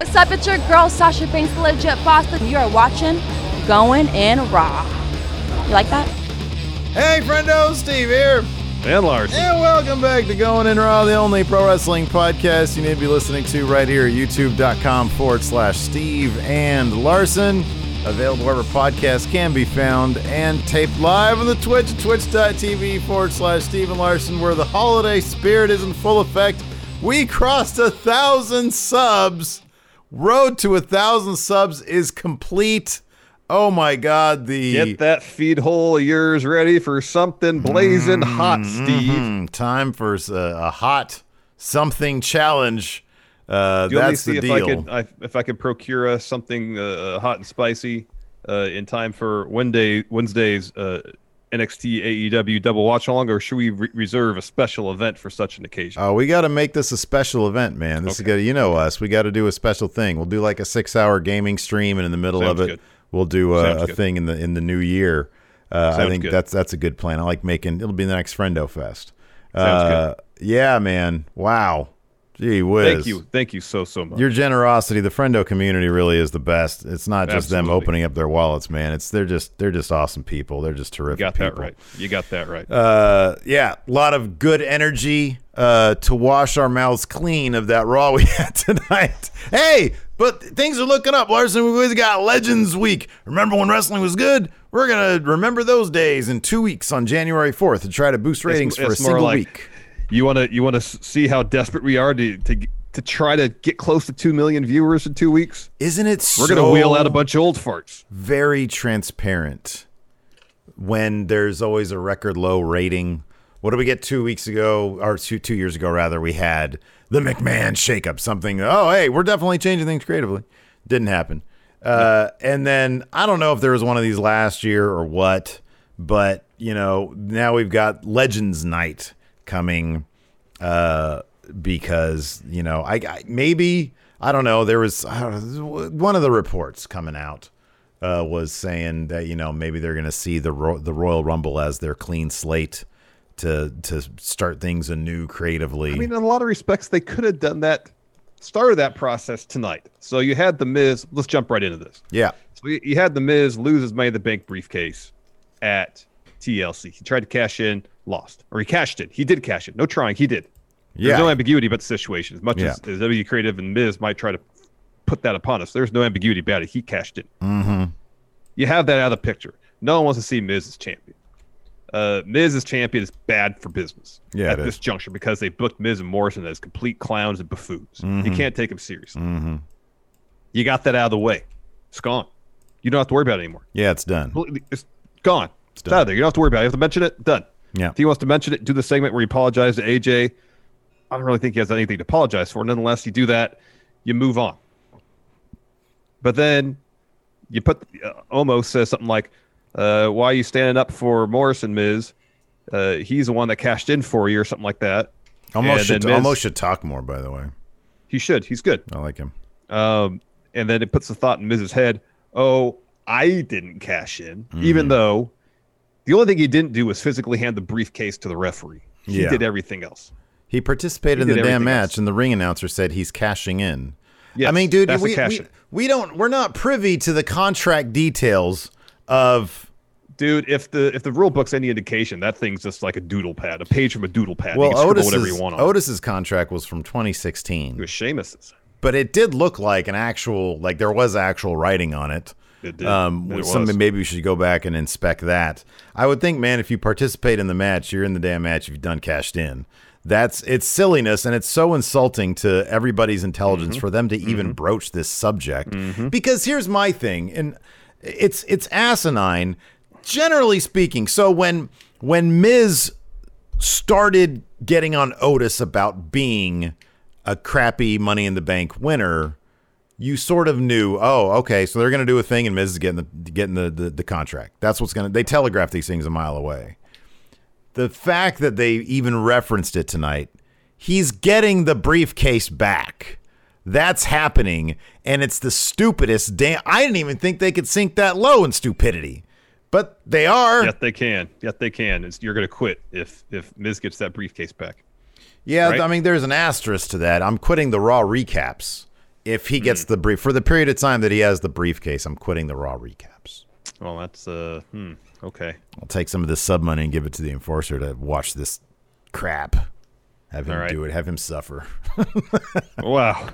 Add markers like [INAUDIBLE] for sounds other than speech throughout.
What's up? It's your girl Sasha Banks, Legit Foster. You are watching Going in Raw. You like that? Hey, friendo, Steve here. And Larson. And welcome back to Going in Raw, the only pro wrestling podcast you need to be listening to right here at youtube.com forward slash Steve and Larson. Available wherever podcasts can be found and taped live on the Twitch twitch.tv forward slash Steve and Larson, where the holiday spirit is in full effect. We crossed a thousand subs. Road to a thousand subs is complete. Oh my God! The get that feed hole of yours ready for something blazing hot, Steve. Mhm. Time for a hot something challenge. Uh, Do you want me to that's see the if deal. I could I, if I could procure us something uh, hot and spicy uh, in time for Wednesday Wednesday's uh, NXT AEW double watch along, or should we re- reserve a special event for such an occasion? Oh, we got to make this a special event, man. This is good. You know us. We got to do a special thing. We'll do like a six-hour gaming stream, and in the middle Sounds of it, good. we'll do a, a thing in the in the new year. Uh, I think good. that's that's a good plan. I like making. It'll be the next Friendo Fest. Sounds uh, Yeah, man. Wow. Gee whiz. Thank you, thank you so so much. Your generosity, the friendo community really is the best. It's not just them opening up their wallets, man. It's they're just they're just awesome people. They're just you terrific got people. that right. You got that right. Uh, yeah, a lot of good energy uh, to wash our mouths clean of that Raw [LAUGHS] we had tonight. Hey, but things are looking up, Larson. We've got Legends Week. Remember when wrestling was good? We're gonna remember those days in two weeks on January fourth to try to boost ratings for a it's more single like- week. You want to you want to see how desperate we are to to to try to get close to two million viewers in two weeks. Isn't it? We're gonna wheel out a bunch of old farts. very transparent when there's always a record low rating. What did we get two weeks ago, or two, two years ago, rather? We had the McMahon shakeup, something. Oh, hey, we're definitely changing things creatively. Didn't happen. Uh, and then I don't know if there was one of these last year or what, but you know, now we've got Legends Night coming uh, because you know, I, I maybe I don't know. There was know, one of the reports coming out uh, was saying that you know maybe they're going to see the Ro- the Royal Rumble as their clean slate to to start things anew creatively. I mean, in a lot of respects, they could have done that, started that process tonight. So you had the Miz. Let's jump right into this. yeah, So you you had the Miz lose his Money in the Bank briefcase at TLC. He tried to cash in, lost, or he cashed in. He did cash in. No trying. He did. yeah, There's no ambiguity about the situation. As much Yeah. as, as W Creative and Miz might try to put that upon us, there's no ambiguity about it. He cashed in. mm-hmm. You have that out of the picture. No one wants to see Miz as champion. Uh, Miz as champion is bad for business Yeah, at this is. juncture because they booked Miz and Morrison as complete clowns and buffoons. You Mhm. can't take them seriously. Mm-hmm. You got that out of the way. It's gone. You don't have to worry about it anymore. yeah, it's done. It's gone. It's, out of there. You don't have to worry about it. You have to mention it. Done. Yeah, If he wants to mention it, do the segment where he apologized to AJ. I don't really think he has anything to apologize for. Nonetheless, you do that, you move on. But then you put uh, Omos says something like, uh, "Why are you standing up for Morrison, Miz? Uh, he's the one that cashed in for you, or something like that." Omos should Miz- Omos should talk more. By the way, He should. He's good. I like him. Um, and then it puts the thought in Miz's head, "Oh, I didn't cash in, even Mm-hmm. though the only thing he didn't do was physically hand the briefcase to the referee. He Yeah. did everything else." He participated He in the damn match, else. and the ring announcer said he's cashing in. Yes, I mean, dude, we, we, we don't we're not privy to the contract details of Dude, if the if the rule book's any indication, that thing's just like a doodle pad, a page from a doodle pad. well Otis's, whatever you want on. Otis's contract was from 2016. It was Sheamus's. but it did look like an actual like there was actual writing on it. It did. Um, It something was. maybe we should go back and inspect that. I would think, man, if you participate in the match, you're in the damn match. If you've done cashed in, that's it's silliness and it's so insulting to everybody's intelligence Mm-hmm. for them to even broach this subject. Because here's my thing, and it's it's asinine, generally speaking. So when when Miz started getting on Otis about being a crappy Money in the Bank winner, you sort of knew, oh, okay, so they're going to do a thing, and Miz is getting the getting the, the the contract. That's what's going to. They telegraph these things a mile away. The fact that they even referenced it tonight, he's getting the briefcase back. That's happening, and it's the stupidest damn. I didn't even think they could sink that low in stupidity, but they are. Yet they can. Yet they can. It's, you're going to quit if if Miz gets that briefcase back. Yeah, right? I mean, there's an asterisk to that. I'm quitting the Raw recaps if he gets the brief for the period of time that he has the briefcase. I'm quitting the Raw recaps. Well, that's uh, hmm, okay. I'll take some of this sub money and give it to the enforcer to watch this crap. Have him right. do it. Have him suffer. [LAUGHS] Wow.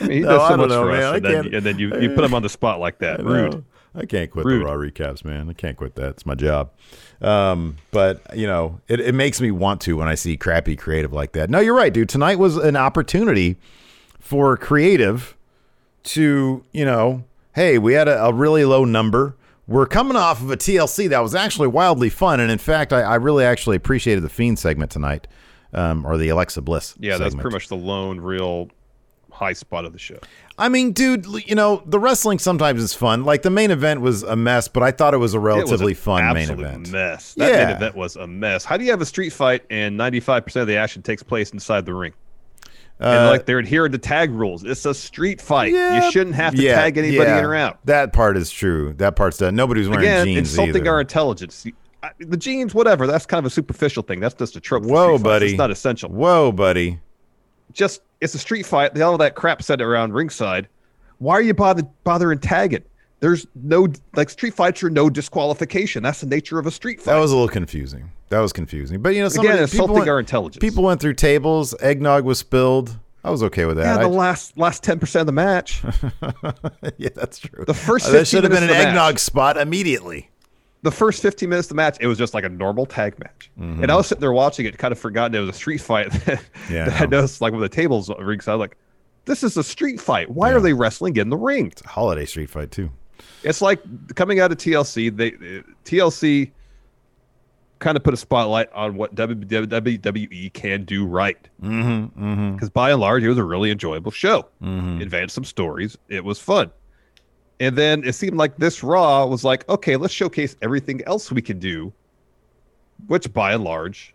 I mean, he No, does I so don't much know, for man. us, I and then, and then you, you put him on the spot like that. Rude. I can't quit Rude. the Raw recaps, man. I can't quit that. It's my job. Um, but you know, it, it makes me want to when I see crappy creative like that. No, you're right, dude. Tonight was an opportunity for creative to, you know, hey, we had a, a really low number. We're coming off of a TLC that was actually wildly fun, and in fact, I, I really actually appreciated the Fiend segment tonight, um, or the Alexa Bliss. Yeah, that's pretty much the lone real high spot of the show. I mean, dude, you know, the wrestling sometimes is fun. Like the main event was a mess, but I thought it was a It was relatively fun main event. Mess. That Yeah. main event was a mess. How do you have a street fight and 95% of the action takes place inside the ring? And Uh, like they're adhering to tag rules. It's a street fight. Yeah, you shouldn't have to yeah, tag anybody yeah. in or out. That part is true. That part's done. Nobody was wearing Again, jeans insulting either. our intelligence. The jeans, whatever. That's kind of a superficial thing. That's just a trope. Whoa, street fights. buddy. It's not essential. Whoa, buddy. Just it's a street fight. All of that crap said around ringside. Why are you bother bothering tagging? There's no like street fights are no disqualification. That's the nature of a street fight. That was a little confusing. That was confusing. But you know, some Again, people insulting went, our intelligence. People went through tables. Eggnog was spilled. I was okay with that. yeah, I- the last last ten percent of the match. [LAUGHS] yeah, that's true. The first Uh, that should have been an minutes of the eggnog match. spot immediately. the first 15 minutes of the match, it was just like a normal tag match. And I was sitting there watching it, kind of forgotten it was a street fight. [LAUGHS] Mm-hmm. Yeah, that I I noticed, like, with the tables ringside, like, this is a street fight. Why Yeah. are they wrestling in the ring? It's a Holiday street fight too. It's like coming out of TLC. They TLC kind of put a spotlight on what WWE can do right. Mm-hmm. Mm-hmm. Because by and large, it was a really enjoyable show. Mm-hmm. Advanced some stories. It was fun. And then it seemed like this Raw was like, okay, let's showcase everything else we can do, which by and large,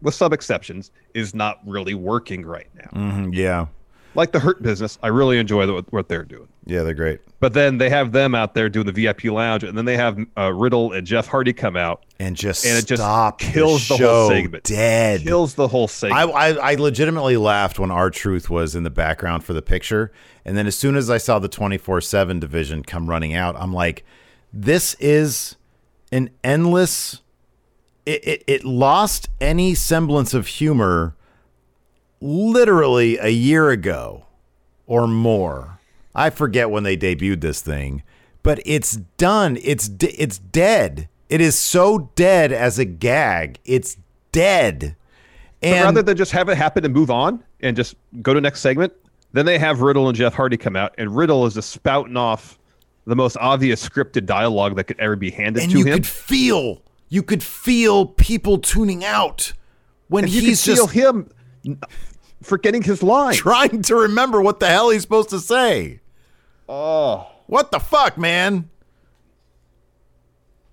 with some exceptions, is not really working right now. Mm-hmm. Yeah. Like the Hurt business, I really enjoy the, what they're doing. Yeah, they're great. But then they have them out there doing the VIP lounge, and then they have uh, Riddle and Jeff Hardy come out, And just and it just stop kills the, the, whole segment. Dead. Kills the whole segment. I, I I legitimately laughed when R-Truth was in the background for the picture, and then as soon as I saw the twenty four seven division come running out, I'm like, this is an endless. It, it it lost any semblance of humor, literally a year ago, or more. I forget when they debuted this thing, but it's done. It's it's dead. It is so dead as a gag. It's dead. But rather than just have it happen and move on and just go to next segment, then they have Riddle and Jeff Hardy come out, and Riddle is just spouting off the most obvious scripted dialogue that could ever be handed and to you him. could feel you could feel people tuning out when and you he's could feel just him forgetting his line. trying to remember what the hell he's supposed to say. Oh, What the fuck, man?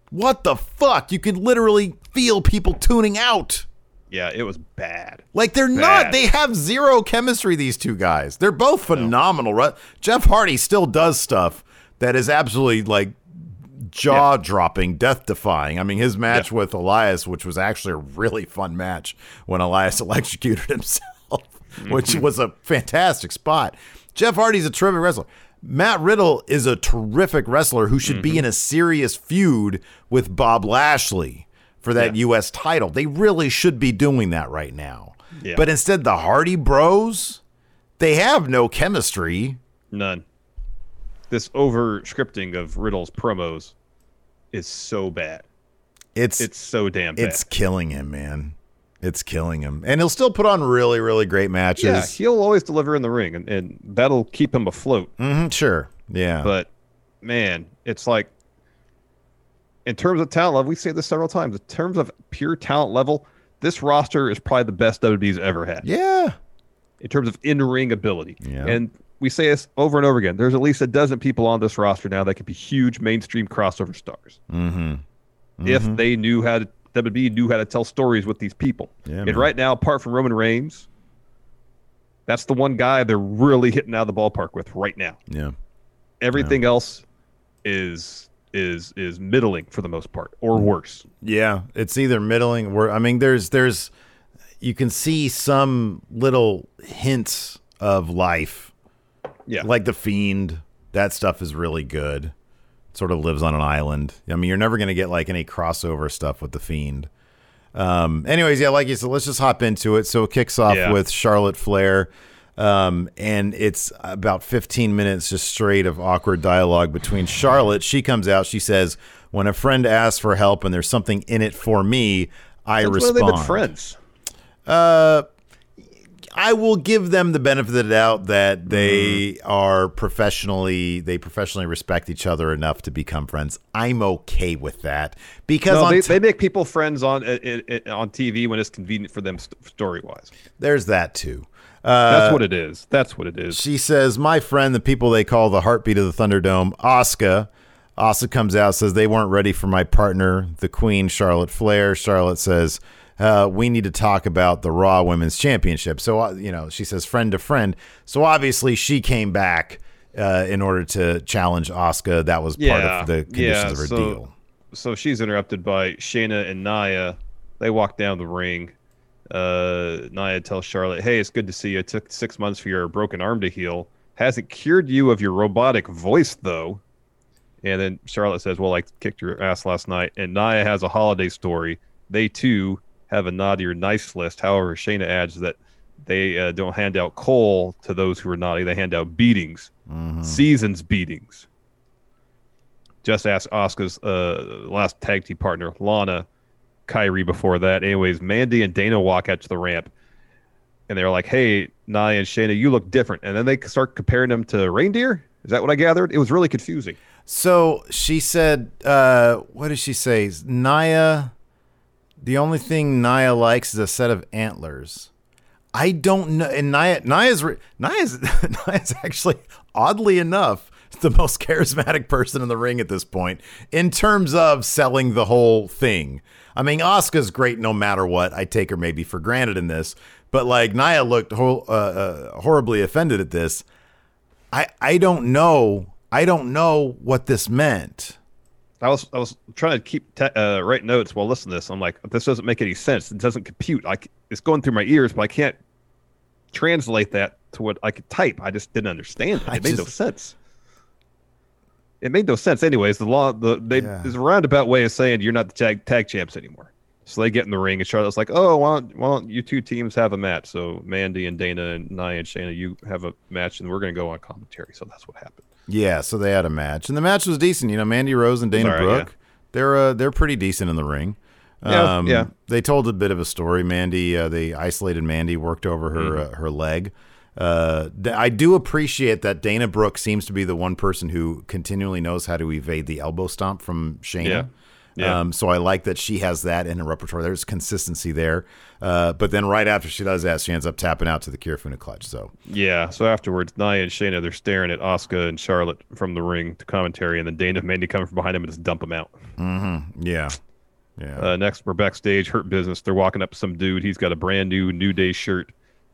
What the fuck? You could literally feel people tuning out. yeah, it was bad. Like they're not. They have zero chemistry. These two guys. They're both phenomenal. Right? Jeff Hardy still does stuff that is absolutely like jaw dropping, death defying. I mean, his match Yeah. with Elias, which was actually a really fun match when Elias [LAUGHS] electrocuted himself, mm-hmm. which was a fantastic spot. Jeff Hardy's a terrific wrestler. Matt Riddle is a terrific wrestler who should be mm-hmm. in a serious feud with Bob Lashley for that Yeah. U.S. title. They really should be doing that right now. Yeah. But instead, the Hardy Bros, they have no chemistry. None. This over scripting of Riddle's promos is so bad. It's It's so damn bad. it's killing him, man. It's killing him, and he'll still put on really, really great matches. yeah, he'll always deliver in the ring, and, and that'll keep him afloat. hmm sure, yeah. But man, it's like in terms of talent level, we say this several times. In terms of pure talent level, this roster is probably the best WWE's ever had yeah, in terms of in-ring ability. Yeah. And we say this over and over again. There's at least a dozen people on this roster now that could be huge mainstream crossover stars. Mm-hmm. If they knew how to, WWE knew how to tell stories with these people. Yeah, and man. right now, apart from Roman Reigns, that's the one guy they're really hitting out of the ballpark with right now. Yeah. Everything else is is is middling for the most part, or Mm. worse. Yeah, it's either middling. Where I mean, there's there's you can see some little hints of life, Yeah, like the fiend. That stuff is really good. Sort of lives on an island. I mean, you're never gonna get like any crossover stuff with the fiend. Um, anyways, yeah, like you said, let's just hop into it. So it kicks off Yeah. with Charlotte Flair. Um, and it's about 15 minutes just straight of awkward dialogue between Charlotte. She comes out, she says, When a friend asks for help and there's something in it for me, I Since when have respond. they been friends. Uh, I will give them the benefit of the doubt that they Mm-hmm. are professionally, they professionally respect each other enough to become friends. I'm okay with that because No, on they, t- they make people friends on on TV when it's convenient for them st- story wise. there's that too. Uh, That's what it is. That's what it is. She says, "My friend, the people they call the heartbeat of the Thunderdome, Asuka." Asuka comes out says they weren't ready for my partner, the Queen, Charlotte Flair. Charlotte says, uh, "We need to talk about the Raw Women's Championship." So uh, you know, she says, "Friend to friend." So obviously, she came back uh, in order to challenge Asuka. That was part of the conditions yeah, of her so, deal. So she's interrupted by Shayna and Nia. They walk down the ring. Uh, Nia tells Charlotte, "Hey, it's good to see you. It took six months for your broken arm to heal. Hasn't cured you of your robotic voice, though." And then Charlotte says, "Well, I kicked your ass last night." And Nia has a holiday story. They too have a naughty or nice list. However, Shayna adds that they uh, don't hand out coal to those who are naughty. They hand out beatings, seasons beatings. Just ask Asuka's uh, last tag team partner, Lana, Kairi before that. Anyways, Mandy and Dana walk out to the ramp, and they're like, "Hey, Nia and Shayna, you look different." And then they start comparing them to reindeer. Is that what I gathered? It was really confusing. So she said, uh, "What did she say?" Nia, the only thing Nia likes is a set of antlers. I don't know. And Nia, Nia's, Nia's, [LAUGHS] Nia's actually, oddly enough, the most [LAUGHS] charismatic person in the ring at this point in terms of selling the whole thing. I mean, Asuka's great no matter what. I take her maybe for granted in this, but like Nia looked ho- uh, uh, horribly offended at this. I I don't know. I don't know what this meant. I was I was trying to keep te- uh, write notes while listening to this. I'm like, this doesn't make any sense. It doesn't compute. Like it's going through my ears, but I can't translate that to what I could type. I just didn't understand it. It made no sense. It made no sense. Anyways, the law the they Yeah. there's a roundabout way of saying you're not the tag tag champs anymore. So they get in the ring, and Charlotte's like, "Oh, why don't, why don't you two teams have a match?" So Mandy and Dana and Nia and Shayna, you have a match, and we're going to go on commentary. So that's what happened. Yeah, so they had a match, and the match was decent. You know, Mandy Rose and Dana right, Brooke, they're uh, they're pretty decent in the ring. Yeah, yeah. They told a bit of a story. Mandy, uh, they isolated Mandy, worked over her Mm-hmm. uh, her leg. Uh, d- I do appreciate that Dana Brooke seems to be the one person who continually knows how to evade the elbow stomp from Shayna. Yeah. Yeah. Um, so I like that she has that in her repertoire. There's consistency there. Uh, but then right after she does that, she ends up tapping out to the Kirifuda clutch. So Yeah. So afterwards, Nia and Shayna they're staring at Asuka and Charlotte from the ring to commentary, and then Dana and Mandy come from behind them and just dump them out. yeah, yeah. Uh, next, we're backstage, Hurt Business. They're walking up to some dude. He's got a brand new New Day shirt.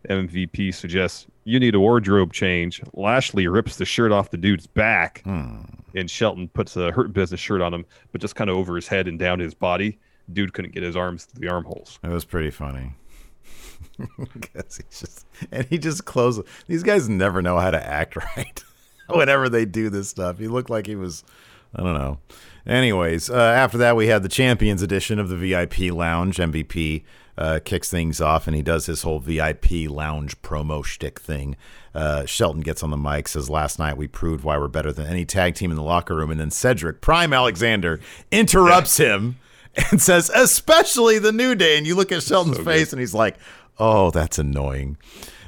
MVP suggests you need a wardrobe change. Lashley rips the shirt off the dude's back, and Shelton puts a Hurt Business shirt on him, but just kind of over his head and down his body. Dude couldn't get his arms through the armholes. It was pretty funny. [LAUGHS] Because he's just and he just closes. These guys never know how to act [LAUGHS] right. [LAUGHS] Whenever they do this stuff, he looked like he was. I don't know. Anyways, uh, after that, we had the Champions edition of the VIP Lounge. MVP uh, kicks things off, and he does his whole VIP Lounge promo shtick thing. Uh, Shelton gets on the mic, says, "Last night we proved why we're better than any tag team in the locker room." And then Cedric Prime Alexander interrupts him and says, especially the New Day. And you look at Shelton's face and he's like, oh, that's annoying.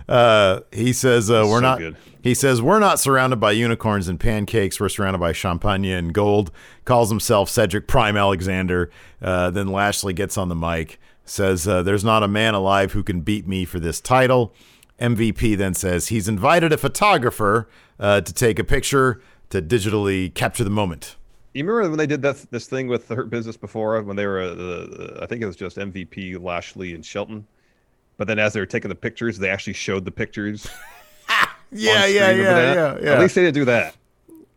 Uh, he says, uh, we're so not. good. He says, We're not surrounded by unicorns and pancakes. We're surrounded by champagne and gold. Calls himself Cedric Prime Alexander. Uh, then Lashley gets on the mic, says, uh, There's not a man alive who can beat me for this title. MVP then says he's invited a photographer uh, to take a picture to digitally capture the moment. You remember when they did that this thing with the Hurt Business before when they were uh, uh, I think it was just MVP Lashley and Shelton, but then as they were taking the pictures, they actually showed the pictures. [LAUGHS] Yeah, yeah, yeah, yeah, yeah. At least they didn't do that.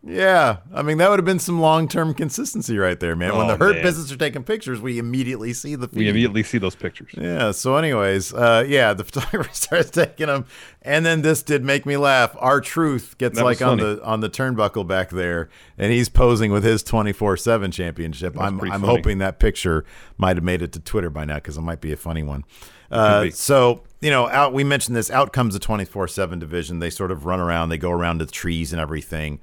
Yeah, I mean that would have been some long-term consistency right there, man. when Oh, the hurt man. business are taking pictures, we immediately see the feed. We immediately see those pictures. Yeah. So, anyways, uh, yeah, the [LAUGHS] photographer starts taking them, and then this did make me laugh. R-Truth gets like on funny. the on the turnbuckle back there, and he's posing with his twenty four seven championship. I'm I'm funny. hoping that picture might have made it to Twitter by now because it might be a funny one. Uh, so you know, out we mentioned this. Out comes the twenty four seven division. They sort of run around. They go around the trees and everything.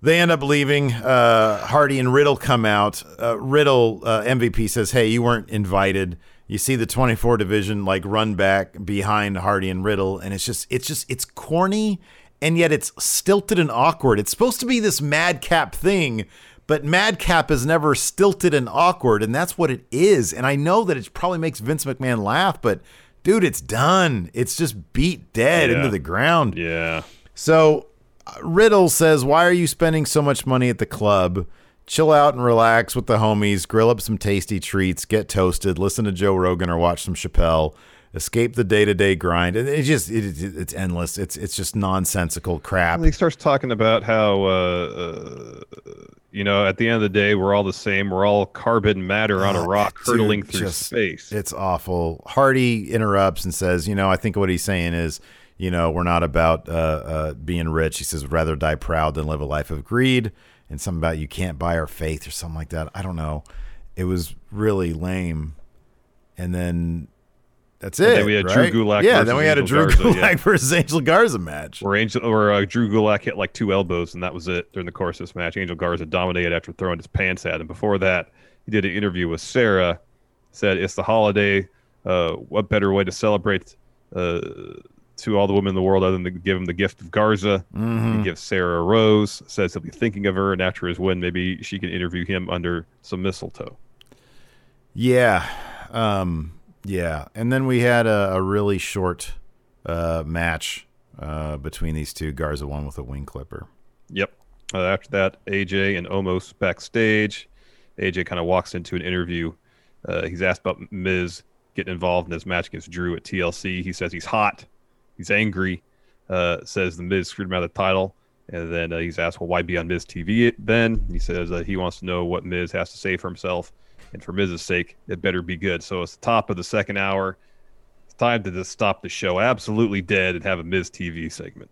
They end up leaving. Uh, Hardy and Riddle come out. Uh, Riddle uh, MVP says, "Hey, you weren't invited." You see the 24 division like run back behind Hardy and Riddle, and it's just, it's just, it's corny, and yet it's stilted and awkward. It's supposed to be this madcap thing, but madcap is never stilted and awkward, and that's what it is. And I know that it probably makes Vince McMahon laugh, but dude, it's done. It's just beat dead Yeah. into the ground. Yeah. So Riddle says, "Why are you spending so much money at the club? Chill out and relax with the homies. Grill up some tasty treats. Get toasted. Listen to Joe Rogan or watch some Chappelle. Escape the day to day grind. And it's just it, it- it's endless. It's it's just nonsensical crap. And he starts talking about how, uh, uh, you know, at the end of the day, we're all the same. We're all carbon matter on a rock Uh, Dude, hurtling through just- space. It's awful. Hardy interrupts and says, "You know, I think what he's saying is." You know, we're not about uh, uh, being rich. He says, rather die proud than live a life of greed. And something about you can't buy our faith or something like that. I don't know. It was really lame. And then that's it. then we had Drew? Gulak Yeah, then we had a Drew Garza, Gulak yeah. [LAUGHS] versus Angel Garza match. Where Angel or uh, Drew Gulak hit like two elbows, and that was it during the course of this match. Angel Garza dominated after throwing his pants at him. Before that, he did an interview with Sarah. Said it's the holiday. Uh, what better way to celebrate uh, to all the women in the world other than to give him the gift of Garza? Mm-hmm. He gives Sarah a rose. Says he'll be thinking of her, and after his win, maybe she can interview him under some mistletoe. Yeah. Um, yeah. And then we had a, a really short uh, match uh, between these two. Garza won with a wing clipper. Yep. Uh, after that, AJ and Omos backstage. AJ kind of walks into an interview. Uh, he's asked about Miz getting involved in his match against Drew at TLC. He says he's hot. He's angry. Uh, says the Miz screwed him out of the title. And then uh, he's asked, well, why be on Miz TV then? He says uh, he wants to know what Miz has to say for himself. And for Miz's sake, it better be good. So it's the top of the second hour. It's time to just stop the show absolutely dead and have a Miz TV segment.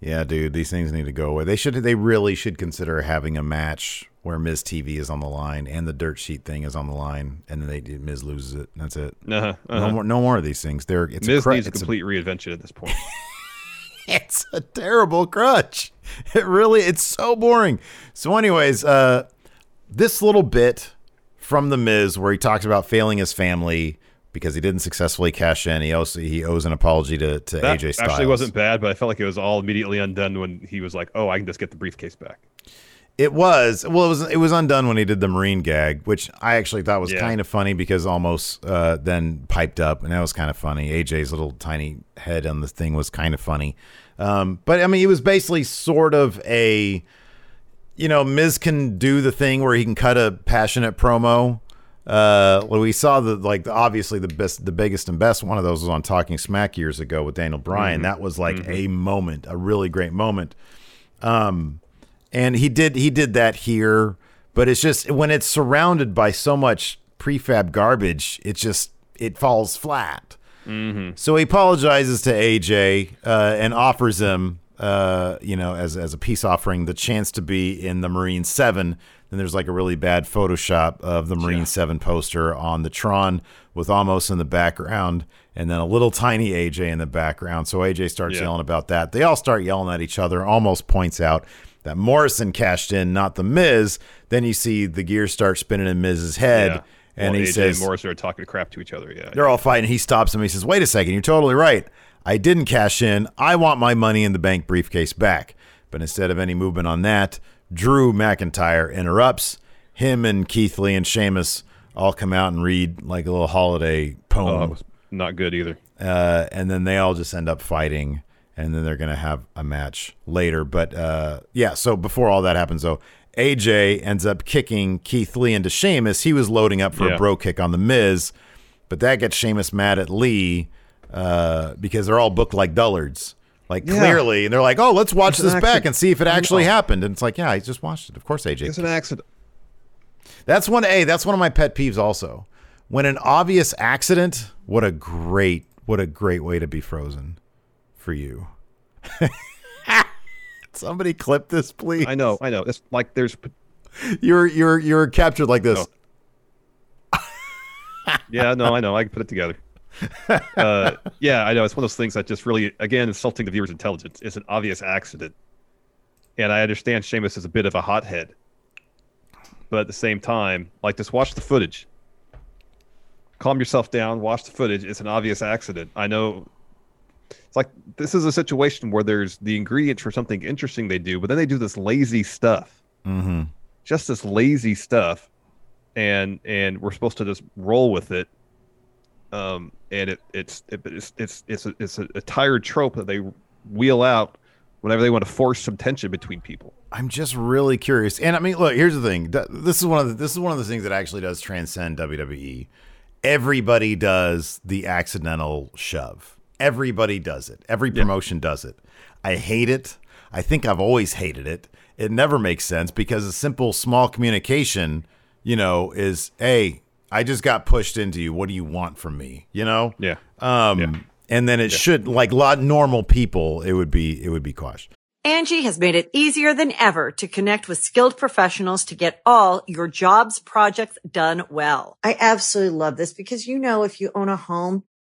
Yeah, dude, these things need to go away. They should. They really should consider having a match where Miz TV is on the line and the dirt sheet thing is on the line, and then they Miz loses it. That's it. Uh-huh, No uh-huh. more. No more of these things. They're it's a Miz cru- needs a it's complete reinvention at this point. [LAUGHS] it's a terrible crutch. It really, it's so boring. So, anyways, uh, this little bit from the Miz where he talks about failing his family because he didn't successfully cash in. He also he owes an apology to to That AJ Styles. actually wasn't bad, but I felt like it was all immediately undone when he was like, "Oh, I can just get the briefcase back." It was well. It was it was undone when he did the marine gag, which I actually thought was Yeah. kind of funny because Omos uh, then piped up, and that was kind of funny. AJ's little tiny head on the thing was kind of funny, um, but I mean, it was basically sort of a, you know, Miz can do the thing where he can cut a passionate promo. Uh, well, we saw the like obviously the best, the biggest and best one of those was on Talking Smack years ago with Daniel Bryan. That was like a moment, a really great moment and he did he did that here but it's just when it's surrounded by so much prefab garbage it just it falls flat. So he apologizes to aj uh, and offers him uh, you know as, as a peace offering the chance to be in the marine 7 then there's like a really bad photoshop of the marine 7 poster on the tron with Omos in the background and then a little tiny aj in the background. So aj starts Yeah. yelling about that. They all start yelling at each other Omos points out that Morrison cashed in, not the Miz. Then you see the gears start spinning in Miz's head, Yeah. and Well, he AJ says and Morrison are talking crap to each other. Yeah, they're all fighting. He stops him. He says, "Wait a second, you're totally right. I didn't cash in. I want my money in the bank briefcase back." But instead of any movement on that, Drew McIntyre interrupts. Him and Keith Lee and Sheamus all come out and read like a little holiday oh, poem. not good either. uh, and then they all just end up fighting, and then they're gonna have a match later. But uh, yeah, so before all that happens, though, AJ ends up kicking Keith Lee into Sheamus. He was loading up for Yeah. a Brogue Kick on the Miz, but that gets Sheamus mad at Lee uh, because they're all booked like dullards. Like Yeah. clearly, and they're like, "Oh, let's watch It's this back accident. and see if it actually know. happened." And it's like, "Yeah, I just watched it. Of course, AJ." It's an accident. That's one. A. That's one of my pet peeves. Also, when an obvious accident. What a great. What a great way to be frozen, for you. [LAUGHS] Somebody clip this, please. I know, I know. It's like there's You're you're you're captured like this. yeah, no, I know. I can put it together. Uh, yeah, I know. It's one of those things that just really, again, insulting the viewer's intelligence. It's an obvious accident, and I understand Sheamus is a bit of a hothead, but at the same time, like just watch the footage. Calm yourself down. Watch the footage. It's an obvious accident. I know. It's like this is a situation where there's the ingredients for something interesting they do, but then they do this lazy stuff. Mm-hmm. Just this lazy stuff, and and we're supposed to just roll with it um, and it, it's it, it's it's it's a, it's a, a tired trope that they wheel out whenever they want to force some tension between people. I'm just really curious. And I mean, look, here's the thing. This is one of the, this is one of the things that actually does transcend WWE. Everybody does the accidental shove. Everybody does it. Every promotion does it. I hate it. I think I've always hated it. It never makes sense because a simple small communication, you know, is, "Hey, I just got pushed into you. What do you want from me?" You know? Yeah. Um and then it should like a lot of normal people, it would be it would be quashed. Angie has made it easier than ever to connect with skilled professionals to get all your jobs projects done well. I absolutely love this because, you know, if you own a home,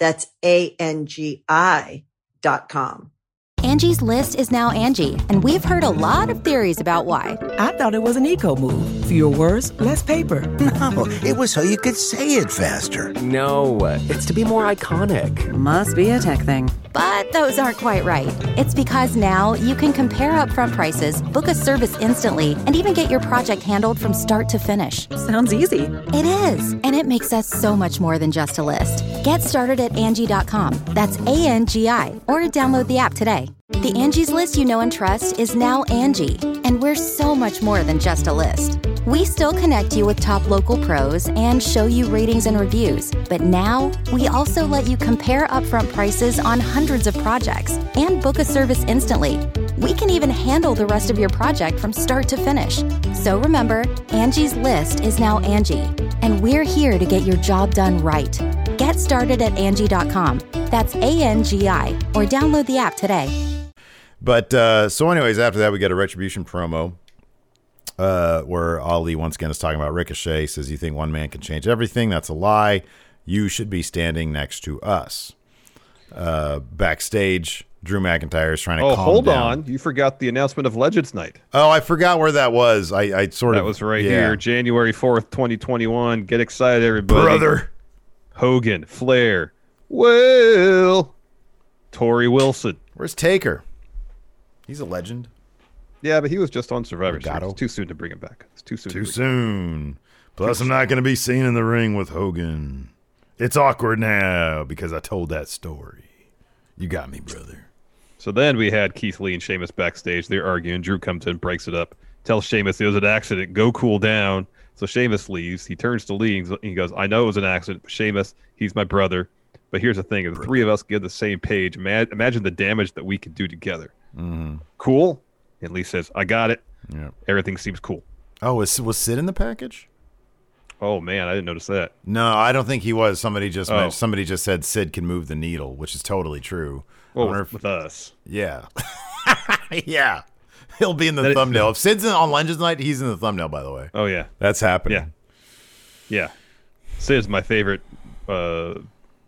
That's A-N-G-I dot com. Angie's list is now Angie, and we've heard a lot of theories about why. I thought it was an eco move. Fewer words, less paper. [LAUGHS] No, it was so you could say it faster. No, it's to be more iconic. Must be a tech thing. But those aren't quite right. It's because now you can compare upfront prices, book a service instantly, and even get your project handled from start to finish. Sounds easy. It is, and it makes us so much more than just a list. Get started at Angie.com. That's A N G I, or download the app today. The Angie's list you know and trust is now Angie, and we're so much more than just a list. We still connect you with top local pros and show you ratings and reviews, but now we also let you compare upfront prices on hundreds of projects and book a service instantly. We can even handle the rest of your project from start to finish. So remember, Angie's list is now Angie, and we're here to get your job done right. Get started at Angie.com. That's A N G I, or download the app today. But uh, so, anyways, after that, we get a retribution promo uh, where Ali once again is talking about Ricochet. Says, "You think one man can change everything? That's a lie. You should be standing next to us." Uh, backstage, Drew McIntyre is trying to Oh, hold down. on. You forgot the announcement of Legends Night. Oh, I forgot where that was. I, I sort That of that was right yeah. here, January 4th, 2021. Get excited, everybody. brother. Hogan, Flair, Will, Torrie Wilson. Where's Taker? He's a legend. Yeah, but he was just on Survivor Series. It's too soon to bring him back. It's too soon. Too to soon. Plus, I'm not going to be seen in the ring with Hogan. It's awkward now because I told that story. You got me, brother. So then we had Keith Lee and Sheamus backstage. They're arguing. Drew comes in, breaks it up, tells Sheamus it was an accident. Go cool down. So Sheamus leaves. He turns to Lee and he goes, I know it was an accident. But Sheamus, he's my brother. But here's the thing: if the three of us get the same page, imagine the damage that we could do together. Mm-hmm. Cool. And Lee says, "I got it. Yeah. Everything seems cool." Oh, was was Sid in the package? Oh man, I didn't notice that. No, I don't think he was. Somebody just Oh. somebody just said Sid can move the needle, which is totally true. Well, with, if- with us, yeah, [LAUGHS] yeah, he'll be in the That- thumbnail. If Sid's in, on Legends Night, he's in the thumbnail. By the way, oh yeah, that's happening. yeah, yeah. Sid's my favorite, uh,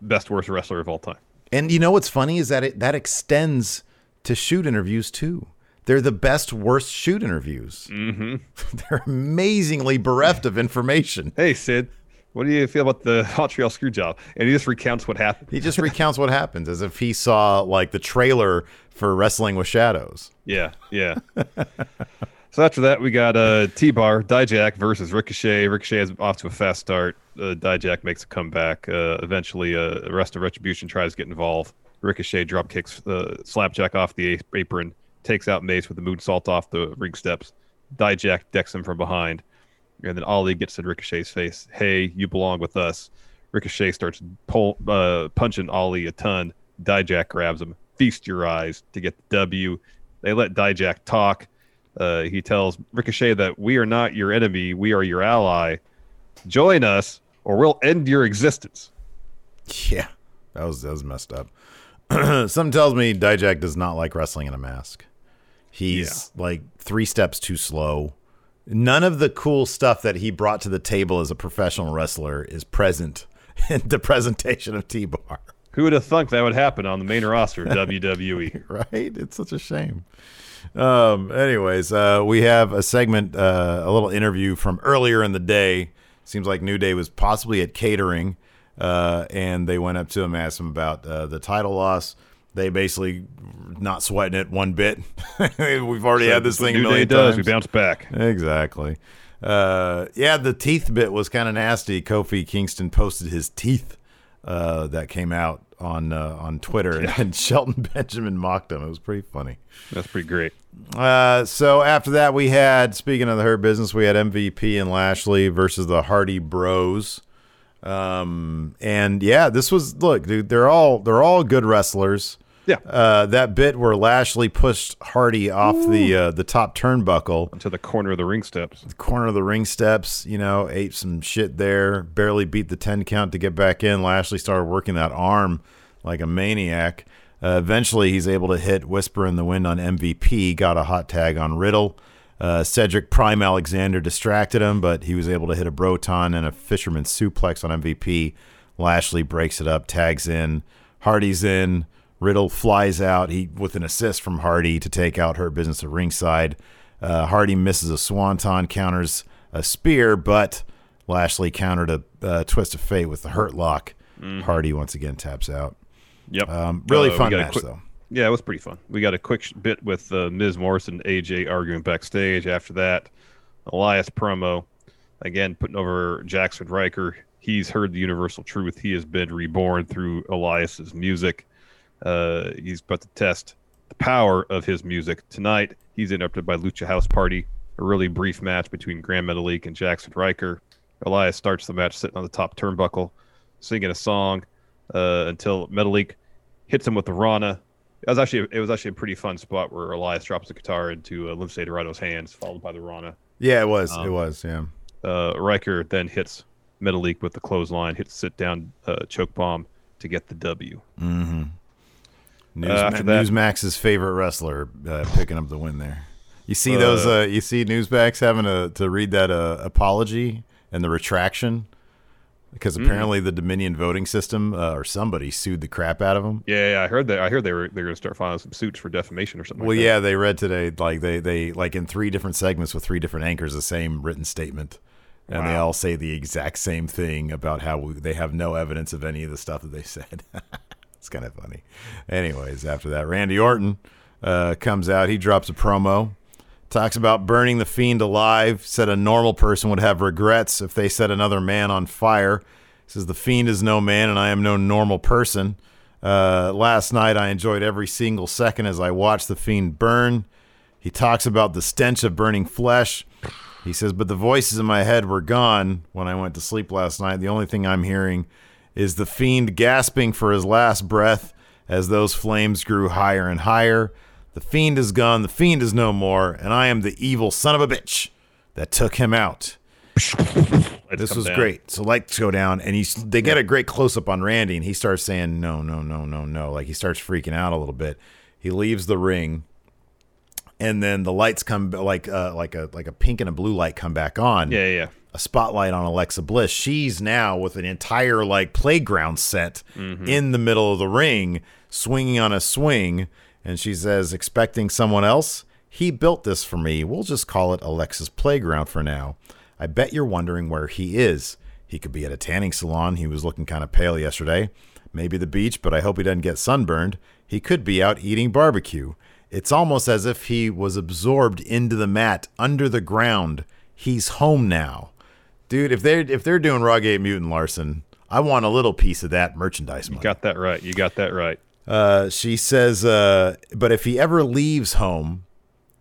best worst wrestler of all time. And you know what's funny is that it that extends to shoot interviews too. They're the best worst shoot interviews. Mm-hmm. [LAUGHS] They're amazingly bereft of information. Hey Sid, what do you feel about the [LAUGHS] Montreal screw job? And he just recounts what happened. He just recounts what happens as if he saw like the trailer for Wrestling with Shadows. Yeah, yeah. so after that, we got uh, T Bar Dijak versus Ricochet. Ricochet is off to a fast start. Uh, Dijak makes a comeback. Uh, eventually, uh, the rest of Retribution tries to get involved. Ricochet drop kicks uh, Slapjack off the apron, takes out Mace with the moonsault off the ring steps. Dijak decks him from behind, and then Ali gets in Ricochet's face. Hey, you belong with us. Ricochet starts pull, uh, punching Ali a ton. Dijak grabs him. Feast your eyes to get the W. They let Dijak talk. Uh, he tells Ricochet that we are not your enemy, we are your ally. Join us, or we'll end your existence. [LAUGHS] Yeah, that was that was messed up. [CLEARS THROAT] Something tells me Dijak does not like wrestling in a mask. He's like three steps too slow. None of the cool stuff that he brought to the table as a professional wrestler is present [LAUGHS] in the presentation of T Bar. Who would have thunk that would happen on the main roster of? [LAUGHS] WWE? right? It's such a shame. Um, anyways, uh, we have a segment, uh, a little interview from earlier in the day. Seems like New Day was possibly at catering, uh, and they went up to him, asked him about uh, the title loss. They basically not sweating it one bit. [LAUGHS] We've already So had this thing a New Day million does, times. we bounce back. Exactly. Uh, yeah, the teeth bit was kind of nasty. Kofi Kingston posted his teeth uh, that came out on uh, on Twitter, and, and [LAUGHS] Shelton Benjamin mocked him. It was pretty funny. That's pretty great. Uh, so after that, we had speaking of the Hurt Business, we had MVP and Lashley versus the Hardy Bros. Um, and yeah, this was look, dude. They're all they're all good wrestlers. Yeah. Uh, that bit where Lashley pushed Hardy off the uh, the top turnbuckle to the corner of the ring steps. The corner of the ring steps, you know, ate some shit there. Barely beat the ten count to get back in. Lashley started working that arm like a maniac. Uh, eventually, he's able to hit Whisper in the Wind on MVP. Got a hot tag on Riddle. Uh, Cedric Prime Alexander distracted him, but he was able to hit a Broton and a Fisherman suplex on MVP. Lashley breaks it up, tags in. Hardy's in. Riddle flies out. He with an assist from Hardy to take out Hurt Business at ringside. Uh, Hardy misses a swanton, counters a spear, but Lashley countered a uh, twist of fate with the Hurt Lock. Hardy once again taps out. Yep. Um, really Uh, fun match quick- though. Yeah, it was pretty fun. We got a quick sh- bit with uh, Ms. Morrison and AJ arguing backstage. After that, Elias promo. Again, putting over Jaxson Ryker. He's heard the universal truth. He has been reborn through Elias's music. Uh, he's about to test the power of his music. Tonight, he's interrupted by Lucha House Party. A really brief match between Grand Metalik and Jaxson Ryker. Elias starts the match sitting on the top turnbuckle, singing a song uh, until Metalik hits him with the Rana. It was actually it was actually a pretty fun spot where Elias drops the guitar into uh, Lince Dorado's hands, followed by the Rana. Yeah, it was. it Um, was. Yeah. Uh, Ryker then hits Metalik with the clothesline, hits sit down uh, choke bomb to get the W. Mm-hmm. News, Uh, after that- Newsmax's favorite wrestler uh, picking up the win there. You see Uh, those? Uh, you see Newsmax having to to read that uh, apology and the retraction because Mm. apparently the Dominion voting system uh, or somebody sued the crap out of them. Yeah, yeah, I heard that. I heard they were they're going to start filing some suits for defamation or something. Well, like yeah, they read today like they they like in three different segments with three different anchors the same written statement, and they all say the exact same thing about how we, they have no evidence of any of the stuff that they said. [LAUGHS] it's kind of funny. Anyways, after that, Randy Orton uh, comes out. He drops a promo, talks about burning the fiend alive. Said a normal person would have regrets if they set another man on fire. Says the fiend is no man, and I am no normal person. Uh, last night, I enjoyed every single second as I watched the fiend burn. He talks about the stench of burning flesh. He says, but the voices in my head were gone when I went to sleep last night. The only thing I'm hearing is the fiend gasping for his last breath as those flames grew higher and higher. The fiend is gone, the fiend is no more, and I am the evil son of a bitch that took him out. this was down. great. So lights go down, and he's they get a great close up on Randy, and he starts saying no, no, no, no, no. Like he starts freaking out a little bit. He leaves the ring, and then the lights come like uh, like a like a pink and a blue light come back on. Yeah, yeah. A spotlight on Alexa Bliss. She's now with an entire like playground set Mm-hmm. in the middle of the ring, swinging on a swing, and she says, "Expecting someone else." He built this for me. We'll just call it Alexa's Playground for now. I bet you're wondering where he is. He could be at a tanning salon. He was looking kind of pale yesterday. Maybe the beach, but I hope he doesn't get sunburned. He could be out eating barbecue. It's almost as if he was absorbed into the mat under the ground. He's home now. Dude, if they're if they're doing Rawgate Mutant Larson, I want a little piece of that merchandise money. Got that right. You got that right. Uh, she says, uh, but if he ever leaves home,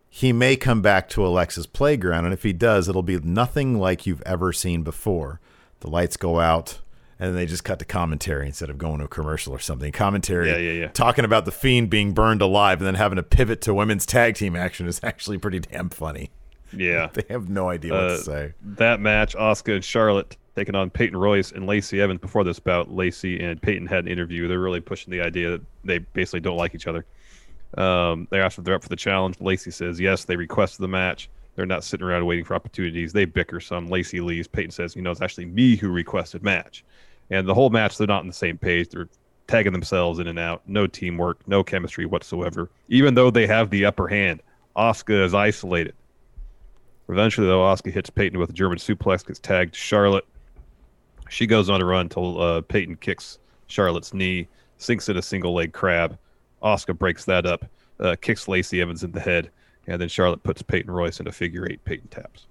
he may come back to Alexa's playground, and if he does, it'll be nothing like you've ever seen before. The lights go out, and then they just cut to commentary instead of going to a commercial or something. Commentary, Yeah, yeah, yeah. talking about the fiend being burned alive, and then having to pivot to women's tag team action is [LAUGHS] actually pretty damn funny. Yeah. [LAUGHS] They have no idea what Uh, to say. That match, Asuka and Charlotte taking on Peyton Royce and Lacey Evans. Before this bout, Lacey and Peyton had an interview. They're really pushing the idea that they basically don't like each other. Um, they're after they're up for the challenge. Lacey says yes, they requested the match. They're not sitting around waiting for opportunities. They bicker some. Lacey leaves. Peyton says, you know, it's actually me who requested match. And the whole match, they're not on the same page. They're tagging themselves in and out. No teamwork, no chemistry whatsoever. Even though they have the upper hand, Asuka is isolated. Eventually, though, Asuka hits Peyton with a German suplex, gets tagged to Charlotte. She goes on a run until uh, Peyton kicks Charlotte's knee, sinks in a single leg crab. Asuka breaks that up, uh, kicks Lacey Evans in the head, and then Charlotte puts Peyton Royce in a figure eight. Peyton taps.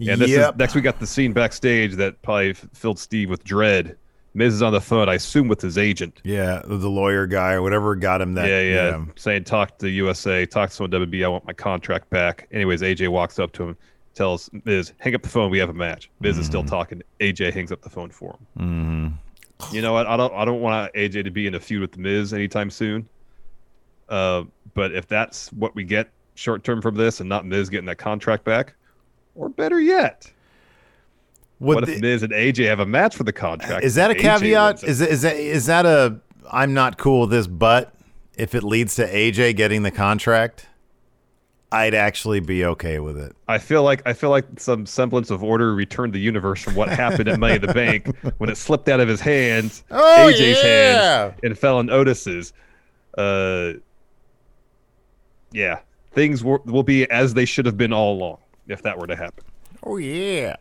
And this Yep. is next. We got the scene backstage that probably filled Steve with dread. Miz is on the phone, I assume, with his agent. Yeah, the lawyer guy or whatever got him that. yeah, yeah, Saying, talk to the USA, talk to someone WB. I want my contract back. Anyways, AJ walks up to him, tells Miz, hang up the phone. We have a match. Miz is still talking. AJ hangs up the phone for him. Mm-hmm. You know what? I don't. I don't want AJ to be in a feud with Miz anytime soon. Uh, but if that's what we get short term from this, and not Miz getting that contract back, or better yet, Would what the- if Miz and AJ have a match for the contract? Is that a caveat? Is, it? Is it, is that is that a I'm not cool with this, but if it leads to AJ getting the contract, I'd actually be okay with it. I feel like I feel like some semblance of order returned the universe from what [LAUGHS] happened at Money in the Bank when it slipped out of his hands, Oh, AJ's yeah. hands, and fell in Otis's. Uh, yeah, things will, will be as they should have been all along if that were to happen. Oh yeah.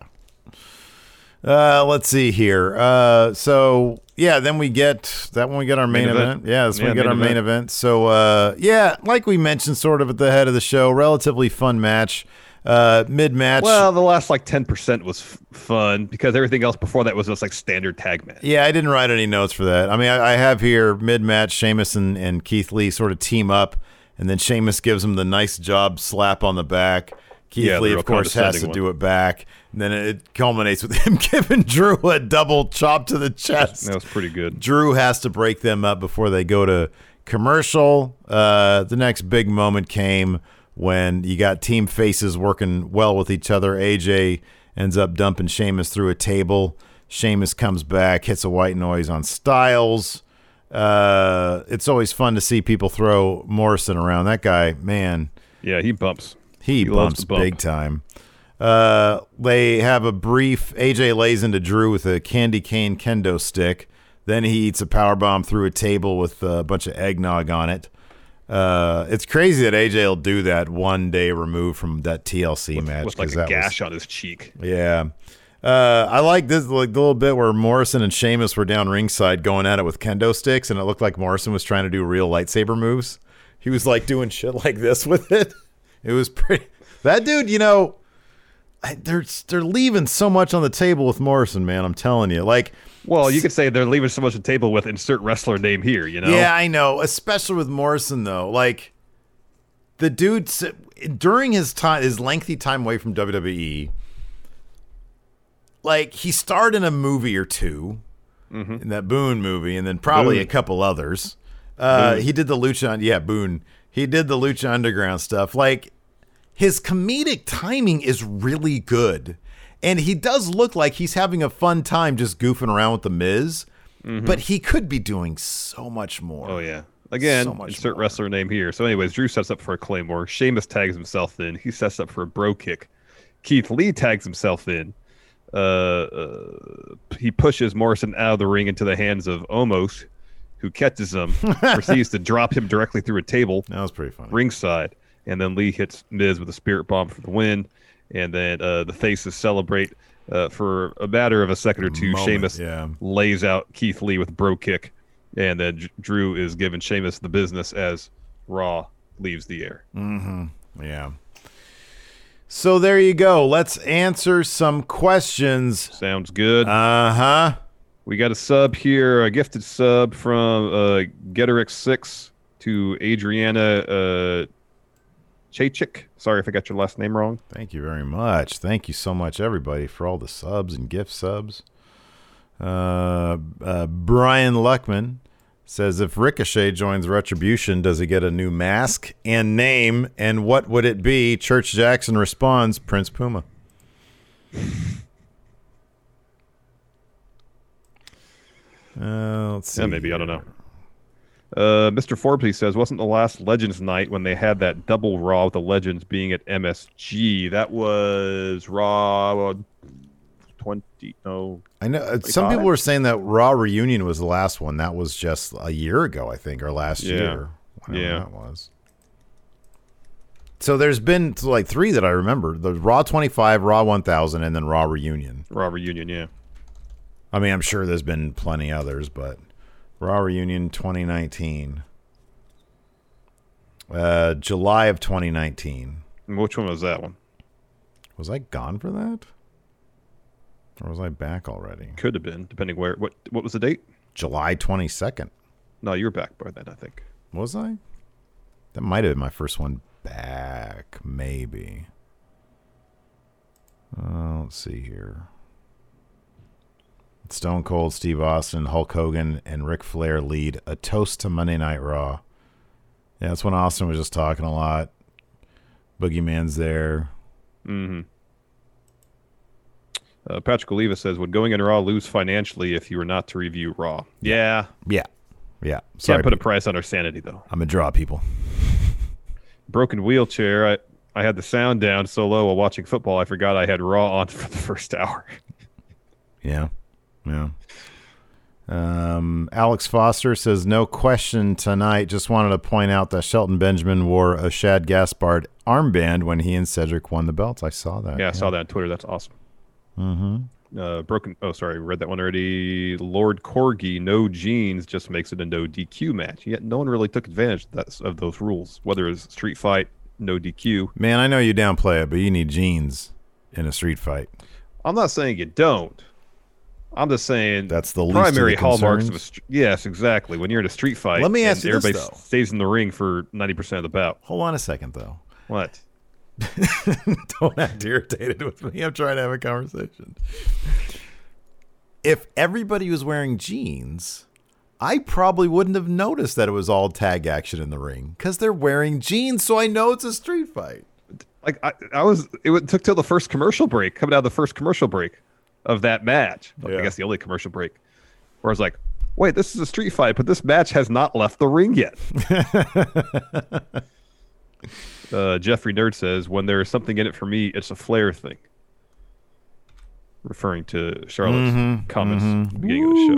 Uh, let's see here. Uh, so yeah, then we get that when we get our main, Main event. event. Yeah, that's when Yeah, we get our main event. event. So uh, yeah, like we mentioned, sort of at the head of the show, relatively fun match. Uh, mid match. Well, the last like ten percent was f- fun because everything else before that was just like standard tag match. Yeah, I didn't write any notes for that. I mean, I, I have here mid match, Sheamus and, and Keith Lee sort of team up, and then Sheamus gives him the nice job slap on the back. Keith Yeah, Lee, of course, has to condescending do it back. And then it culminates with him [LAUGHS] giving Drew a double chop to the chest. That was pretty good. Drew has to break them up before they go to commercial. Uh, the next big moment came when you got team faces working well with each other. AJ ends up dumping Sheamus through a table. Sheamus comes back, hits a white noise on Styles. Uh, it's always fun to see people throw Morrison around. That guy, man, Yeah, he bumps. he, He bumps bump. big time. Uh, they have a brief. AJ lays into Drew with a candy cane kendo stick. Then he eats a power bomb through a table with a bunch of eggnog on it. Uh, it's crazy that AJ will do that one day removed from that TLC match. with like a that was- gash on his cheek. yeah. Uh, I like this like the little bit where Morrison and Sheamus were down ringside going at it with kendo sticks, and it looked like Morrison was trying to do real lightsaber moves. He was like doing shit like this [LAUGHS] with it. It was pretty. That dude, you know, I, they're they're leaving so much on the table with Morrison, man. I'm telling you, like. Well, you could say they're leaving so much on the table with insert wrestler name here. You know. Yeah, I know. Especially with Morrison, though. Like, the dude, during his time, his lengthy time away from WWE, like, he starred in a movie or two. in that Boone movie, and then probably Boone. a couple others. Uh, he did the Lucha, yeah, Boone. He did the Lucha Underground stuff. Like his comedic timing is really good, and he does look like he's having a fun time just goofing around with the Miz. But he could be doing so much more. Mm-hmm. Oh yeah. Again, So insert more. wrestler name here. So, anyways, Drew sets up for a claymore. Sheamus tags himself in. He sets up for a Brogue Kick. Keith Lee tags himself in. Uh, uh, he pushes Morrison out of the ring into the hands of Omos, who catches him, [LAUGHS] proceeds to drop him directly through a table That was pretty funny. ringside, and then Lee hits Miz with a spirit bomb for the win, and then uh, the faces celebrate. Uh, for a matter of a second or two, Moment, Sheamus yeah. lays out Keith Lee with Brogue Kick, and then Dr- Drew is giving Sheamus the business as Raw leaves the air. Yeah. So there you go. Let's answer some questions. Sounds good. Uh huh. we got a sub here, a gifted sub from uh, Geterix6 to Adriana uh, Chachik. Sorry if I got your last name wrong. Thank you very much. Thank you so much, everybody, for all the subs and gift subs. Uh, uh, Brian Luckman says if Ricochet joins Retribution, does he get a new mask and name? And what would it be? Church Jackson responds Prince Puma. [LAUGHS] Uh, let's see. Yeah, maybe. I don't know. Uh, Mr. Forbes he says, wasn't the last Legends night when they had that double Raw with the Legends being at MSG? That was Raw uh, 20. No, I know uh, some people were saying that Raw reunion was the last one. That was just a year ago, I think, or last Yeah. year. Yeah. that was. So there's been like three that I remember: the Raw 25, Raw 1000, and then Raw reunion. Raw reunion. Yeah. I mean, I'm sure there's been plenty others, but Raw reunion 2019, uh, July of 2019. And which one was that one? Was I gone for that, or was I back already? Could have been, depending where. What What was the date? July 22nd. No, you were back by then, I think. Was I? That might have been my first one back, maybe. Uh, let's see here. Stone Cold, Steve Austin, Hulk Hogan, and Ric Flair lead a toast to Monday Night Raw. Yeah, that's when Austin was just talking a lot. Boogeyman's there. Mm-hmm. Uh, Patrick Oliva says, "Would going in Raw lose financially if you were not to review Raw?" Yeah, Yeah. Yeah. Sorry. can't put a price on our sanity though. I'm a draw, people. Broken wheelchair. I I had the sound down so low while watching football, I forgot I had Raw on [LAUGHS] for the first hour. Yeah. Yeah. Um, Alex Foster says, no question tonight. Just wanted to point out that Shelton Benjamin wore a Shad Gaspard armband when he and Cedric won the belts. I saw that. yeah, I saw that on Twitter. That's awesome. Mm-hmm. Uh, broken. Oh, sorry, read that one already. Lord Corgi, no jeans, just makes it a no DQ match. Yet no one really took advantage of, that, of those rules. Whether it's street fight, no DQ. Man, I know you downplay it, but you need jeans in a street fight. I'm not saying you don't. I'm just saying That's the least of the primary hallmarks of a yes, exactly. When you're in a street fight, Let me ask you this, everybody though. stays in the ring for ninety percent of the bout. Hold on a second, though. What? [LAUGHS] Don't act irritated with me. I'm trying to have a conversation. If everybody was wearing jeans, I probably wouldn't have noticed that it was all tag action in the ring because they're wearing jeans, so I know it's a street fight. Like I, I was. It took till the first commercial break, coming out of the first commercial break of that match. Yeah. I guess the only commercial break, where I was like, "Wait, this is a street fight, but this match has not left the ring yet." [LAUGHS] uh, Jeffrey Nerd says, "When there is something in it for me, it's a Flair thing." Referring to Charlotte's Mhm, comments mhm. at the beginning of the show.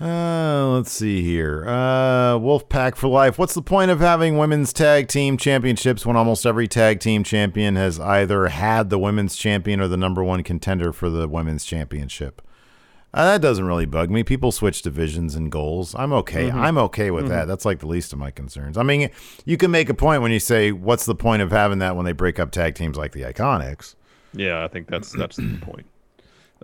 Uh, let's see here. Uh, Wolfpack for life. What's the point of having women's tag team championships when almost every tag team champion has either had the women's champion or the number one contender for the women's championship? Uh, that doesn't really bug me. People switch divisions and goals. I'm okay. I'm okay with that. That's like the least of my concerns. I mean, you can make a point when you say, "What's the point of having that when they break up tag teams like the Iconics?" Yeah, I think that's that's the point.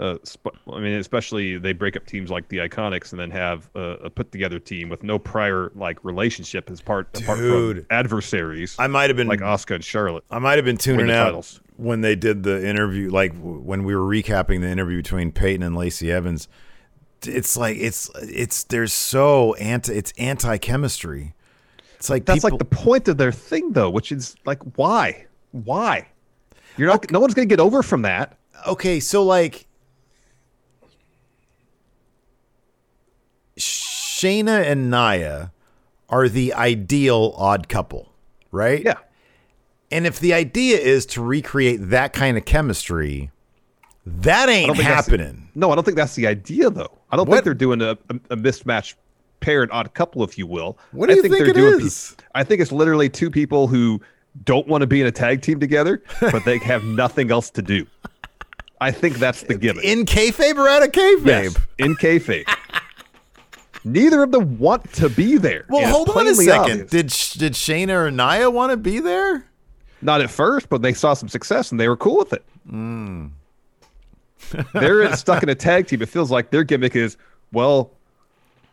Uh, sp- I mean, especially they break up teams like the Iconics and then have uh, a put together team with no prior like relationship as part apart from adversaries I might have been like Asuka and Charlotte. I might have been tuning out titles. when they did the interview, like when we were recapping the interview between Peyton and Lacey Evans, it's like it's it's there's so anti it's anti chemistry. It's like That's people, like the point of their thing, though, which is like, why? Why? You're not. No one's going to get over from that. okay, so like Shayna and Nia are the ideal odd couple, right? Yeah. And if the idea is to recreate that kind of chemistry, that ain't don't think that's- happening. No, I don't think that's the idea, though. I don't What- think they're doing a, a, a mismatched pair and odd couple, if you will. What do I you think, think they're it doing. pe- I think it's literally two people who don't want to be in a tag team together, but they have [LAUGHS] nothing else to do. I think that's the gimmick. In kayfabe or out of kayfabe? Yes, in kayfabe. Neither of them want to be there. Well, hold on a second. obvious. Did Sh- did Shayna or Nia want to be there? Not at first, but they saw some success and they were cool with it. Hmm. They're [LAUGHS] stuck in a tag team. It feels like their gimmick is, well,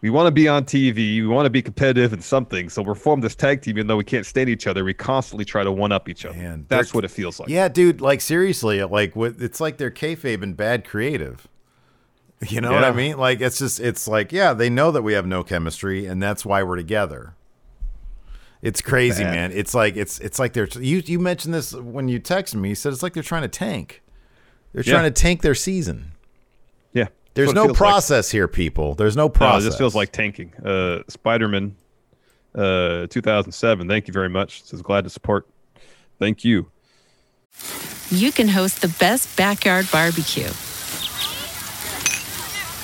we want to be on TV, we want to be competitive in something, so we're formed this tag team. Even though we can't stand each other, we constantly try to one up each other. Man, That's what it feels like. Yeah, dude. Like seriously, like what? It's like they're kayfabe and bad creative. [LAUGHS] You know what I mean? Like it's just it's like yeah, they know that we have no chemistry, and that's why we're together. It's crazy, Bad. man. It's like it's it's like they're you you mentioned this when you texted me. You said it's like they're trying to tank. They're Yeah. trying to tank their season. Yeah. There's no feels like. process here, people. There's no No, process. it just feels like tanking. Uh, Spider-Man, uh, 2007. Thank you very much. Says glad to support. Thank you. you can host the best backyard barbecue.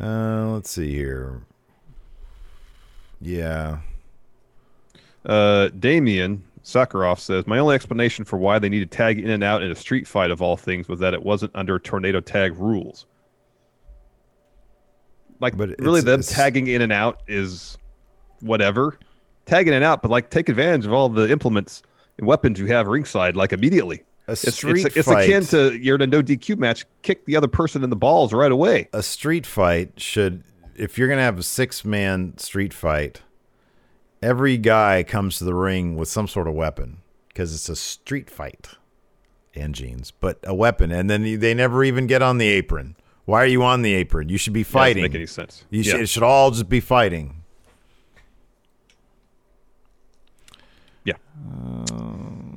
Uh, let's see here. Yeah. Uh, Damien Sakharov says, My only explanation for why they needed tag in and out in a street fight of all things was that it wasn't under tornado tag rules. Like, But really, them it's- tagging in and out is whatever. Tagging in and out, but like, take advantage of all the implements and weapons you have ringside, like, immediately. A It's, street it's, it's fight. akin to you're in a no DQ match, kick the other person in the balls right away. a street fight should if you're gonna have a six man street fight every guy comes to the ring with some sort of weapon because it's a street fight and jeans but a weapon and then they never even get on the apron why are you on the apron you should be Doesn't fighting make any sense. you should, Yeah. it should all just be fighting Yeah. Uh,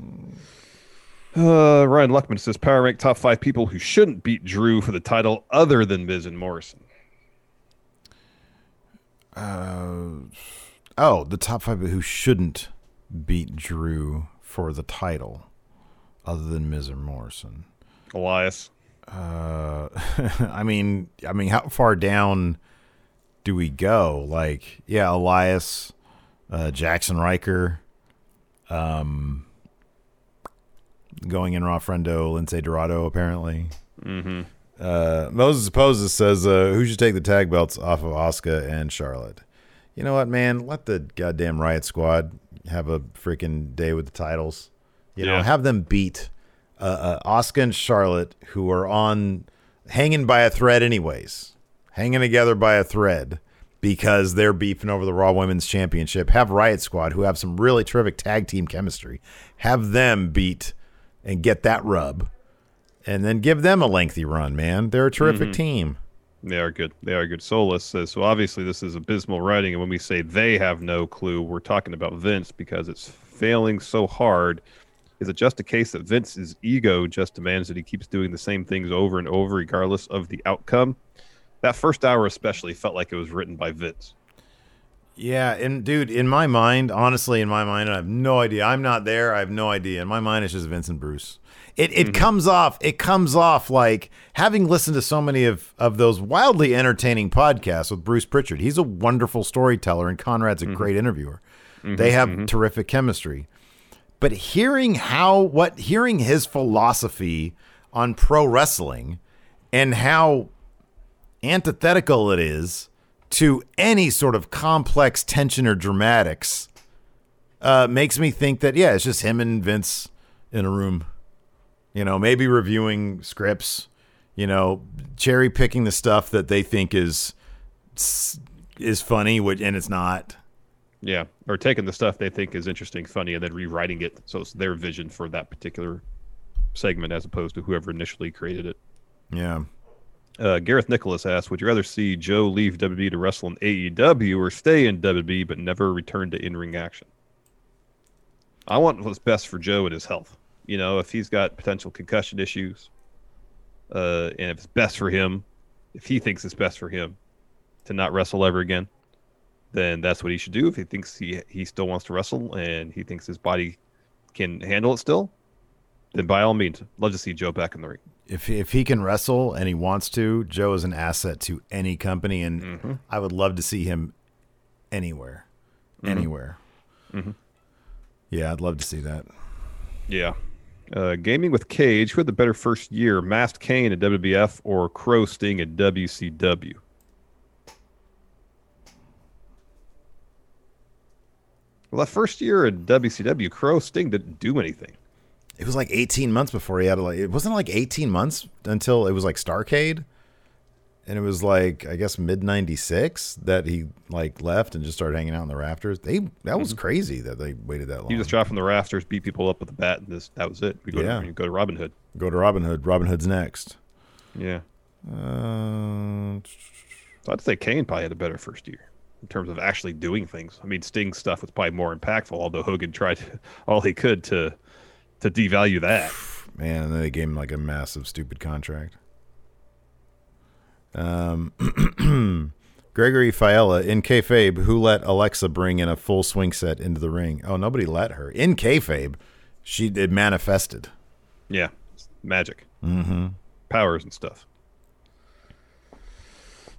Ryan Luckman says power rank top five people who shouldn't beat Drew for the title other than Miz and Morrison. oh the top five who shouldn't beat drew for the title other than Miz or Morrison Elias. Uh, [LAUGHS] I mean, I mean, how far down do we go? Like, yeah, Elias, uh, Jaxson Ryker, um, going in Raw Friendo, Lince Dorado, apparently. Mm-hmm. Uh, Moses Poses says, uh, who should take the tag belts off of Asuka and Charlotte? You know what, man? Let the goddamn Riot Squad have a freaking day with the titles. You know, have them beat uh, uh, Asuka and Charlotte, who are on hanging by a thread, anyways, hanging together by a thread because they're beefing over the Raw Women's Championship. Have Riot Squad, who have some really terrific tag team chemistry, have them beat and get that rub, and then give them a lengthy run. Man, they're a terrific Mhm. team. They are good. They are good. Solus says, so obviously this is abysmal writing. And when we say they have no clue, we're talking about Vince because it's failing so hard. Is it just a case that Vince's ego just demands that he keeps doing the same things over and over, regardless of the outcome? That first hour, especially, felt like it was written by Vince. Yeah, and dude, in my mind, honestly, in my mind, I have no idea. I'm not there. I have no idea. In my mind, it's just Vincent Bruce. It it mm-hmm. comes off. It comes off like having listened to so many of of those wildly entertaining podcasts with Bruce Prichard. He's a wonderful storyteller, and Conrad's a mm-hmm. great interviewer. Mm-hmm. They have terrific chemistry. But hearing how what hearing his philosophy on pro wrestling and how antithetical it is to any sort of complex tension or dramatics uh, makes me think that yeah, it's just him and Vince in a room. You know, maybe reviewing scripts. You know, cherry picking the stuff that they think is is funny, which and it's not. Yeah, or taking the stuff they think is interesting, funny, and then rewriting it so it's their vision for that particular segment as opposed to whoever initially created it. Yeah. Uh, Gareth Nicholas asks, "Would you rather see Joe leave WWE to wrestle in AEW or stay in WWE but never return to in-ring action?" I want what's best for Joe and his health. You know, if he's got potential concussion issues, uh, and if it's best for him, if he thinks it's best for him to not wrestle ever again, then that's what he should do. If he thinks he he still wants to wrestle and he thinks his body can handle it still, then by all means, love to see Joe back in the ring. If if he can wrestle and he wants to, Joe is an asset to any company, and Mm-hmm. I would love to see him anywhere, Mhm. anywhere. Mhm. Yeah, I'd love to see that. Yeah. Uh, gaming with Cage, who had the better first year, Masked Kane at WWF or Crow Sting at WCW? Well, that first year at WCW, Crow Sting didn't do anything. It was like 18 months before he had like. It wasn't like 18 months until it was like Starcade, and it was like I guess mid '96 that he like left and just started hanging out in the rafters. They that was crazy that they waited that long. He just dropped from the rafters, beat people up with a bat, and this, that was it. We go, Yeah. to, go to Robin Hood. Go to Robin Hood. Robin Hood's next. Yeah. Uh, So I'd say Kane probably had a better first year in terms of actually doing things. I mean, Sting's stuff was probably more impactful, although Hogan tried [LAUGHS] all he could to to devalue that. [SIGHS] man, and then they gave him like a massive stupid contract. Um, [CLEARS THROAT] Gregory Fiella in kayfabe, who let Alexa bring in a full swing set into the ring? Oh, nobody let her in kayfabe. She it manifested. Yeah, magic, Mm-hmm. powers and stuff.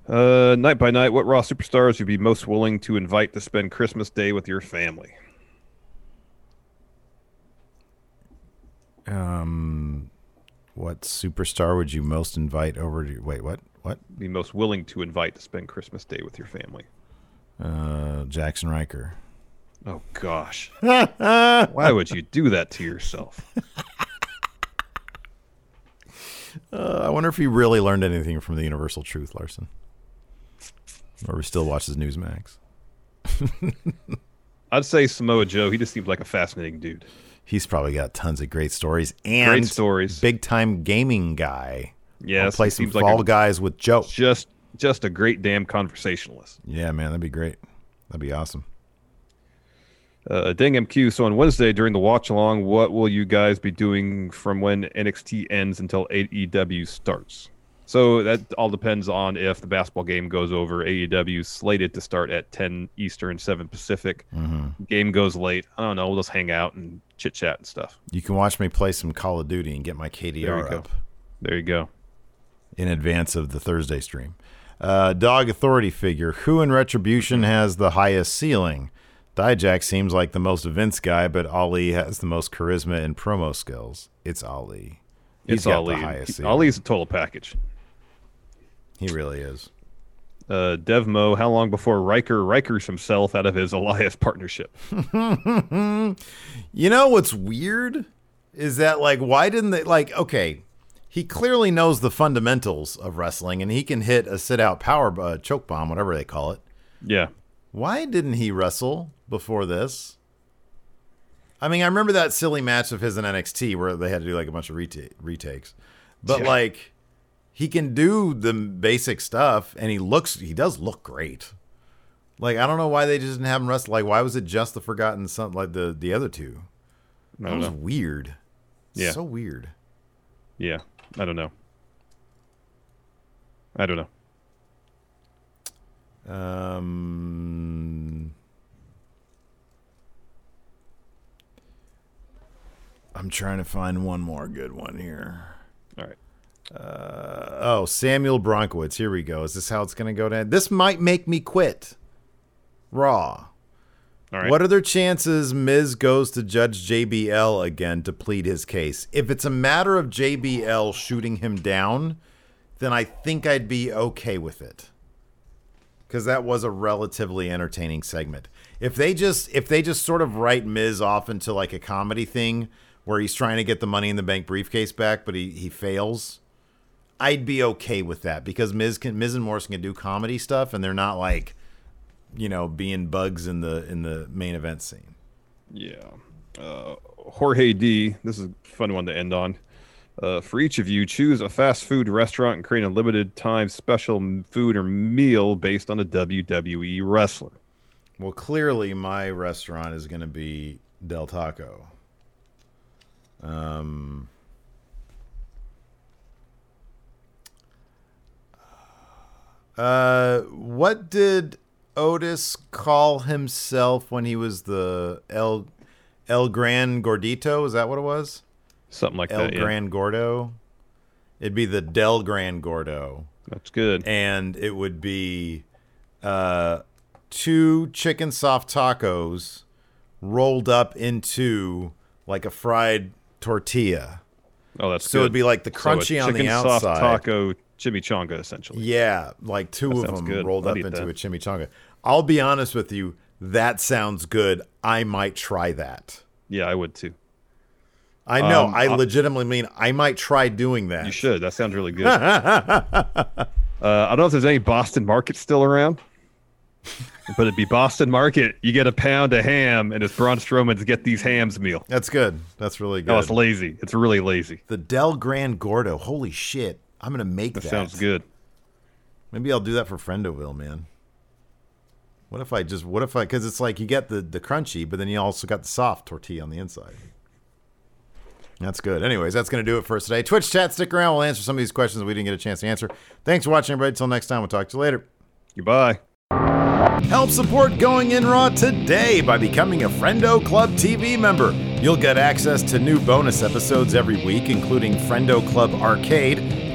Uh, night by night, what Raw superstars would you be most willing to invite to spend Christmas Day with your family? Um, what superstar would you most invite over to? Wait, what? What? Be most willing to invite to spend Christmas Day with your family? Uh, Jaxson Ryker. Oh gosh, [LAUGHS] why would you do that to yourself? [LAUGHS] Uh, I wonder if he really learned anything from the Universal Truth, Larson. Or he still watches Newsmax. [LAUGHS] I'd say Samoa Joe. He just seems like a fascinating dude. He's probably got tons of great stories and Great stories. Big time gaming guy. Yeah, play some seems like Fall a- Guys with Joe. Just just a great damn conversationalist. Yeah, man, that'd be great. That'd be awesome. Uh, Ding MQ. So on Wednesday during the watch along, what will you guys be doing from when NXT ends until AEW starts? So that all depends on if the basketball game goes over. AEW slated to start at 10 Eastern, 7 Pacific. Mhm. Game goes late. I don't know. We'll just hang out and chit chat and stuff. You can watch me play some Call of Duty and get my There KDR go. up There you go. in advance of the Thursday stream. Uh, dog authority figure. Who in Retribution has the highest ceiling? Dijak seems like the most Vince guy, but Ali has the most charisma and promo skills. It's Ali. He's It's got Ali. the highest ceiling. Ali's a total package. He really is. Uh, Devmo, how long before Ryker Rykers himself out of his Elias partnership? [LAUGHS] You know what's weird is that like why didn't they like okay, he clearly knows the fundamentals of wrestling and he can hit a sit out power uh, choke bomb whatever they call it. Yeah. Why didn't he wrestle before this? I mean, I remember that silly match of his in NXT where they had to do like a bunch of reta- retakes. But Yeah. like he can do the basic stuff and he looks he does look great. Like I don't know why they just didn't have him wrestle. Like why was it just the Forgotten Son like the the other two? I That was know. weird. Yeah. So weird. Yeah. I don't know. I don't know. Um, I'm trying to find one more good one here. Uh, oh, Samuel Bronkowitz. Here we go. Is this how it's going to go down? This might make me quit. Raw. All right. What are their chances Miz goes to Judge JBL again to plead his case? If it's a matter of JBL shooting him down, then I think I'd be okay with it. Cuz that was a relatively entertaining segment. If they just if they just sort of write Miz off into like a comedy thing where he's trying to get the money in the bank briefcase back but he he fails, I'd be okay with that because Miz can Miz and Morrison can do comedy stuff and they're not like you know, being bugs in the in the main event scene. Yeah. Uh, Jorge D. This is a fun one to end on. Uh, for each of you, choose a fast food restaurant and create a limited time special food or meal based on a WWE wrestler. Well, clearly my restaurant is going to be Del Taco. Um, uh, what did Otis call himself when he was the El El Gran Gordito? Is that what it was? Something like El that. yeah. Gran Gordo. It'd be the Del Gran Gordo. That's good. And it would be uh, two chicken soft tacos rolled up into like a fried tortilla. Oh, that's so good. it'd be like the So crunchy on the chicken outside. soft taco chimichanga, essentially. Yeah, like two That of them good. rolled I'd up into that. a chimichanga. I'll be honest with you, that sounds good. I might try that. Yeah, I would too. I know. Um, I I- legitimately mean I might try doing that. You should. That sounds really good. [LAUGHS] uh, I don't know if there's any Boston Market still around, but it'd be Boston Market. You get a pound of ham, and it's Braun Strowman's Get These Hams meal. That's good. That's really good. Oh, it's lazy. It's really lazy. The Del Gran Gordo. Holy shit. I'm gonna make that. That sounds good. Maybe I'll do that for Friendoville, man. What if I just what if I because it's like you get the the crunchy, but then you also got the soft tortilla on the inside. That's good. Anyways, that's going to do it for us today. Twitch chat, stick around. We'll answer some of these questions we didn't get a chance to answer. Thanks for watching, everybody. Until next time, we'll talk to you later. Goodbye. Help support Going In Raw today by becoming a Friendo Club TV member. You'll get access to new bonus episodes every week, including Friendo Club Arcade,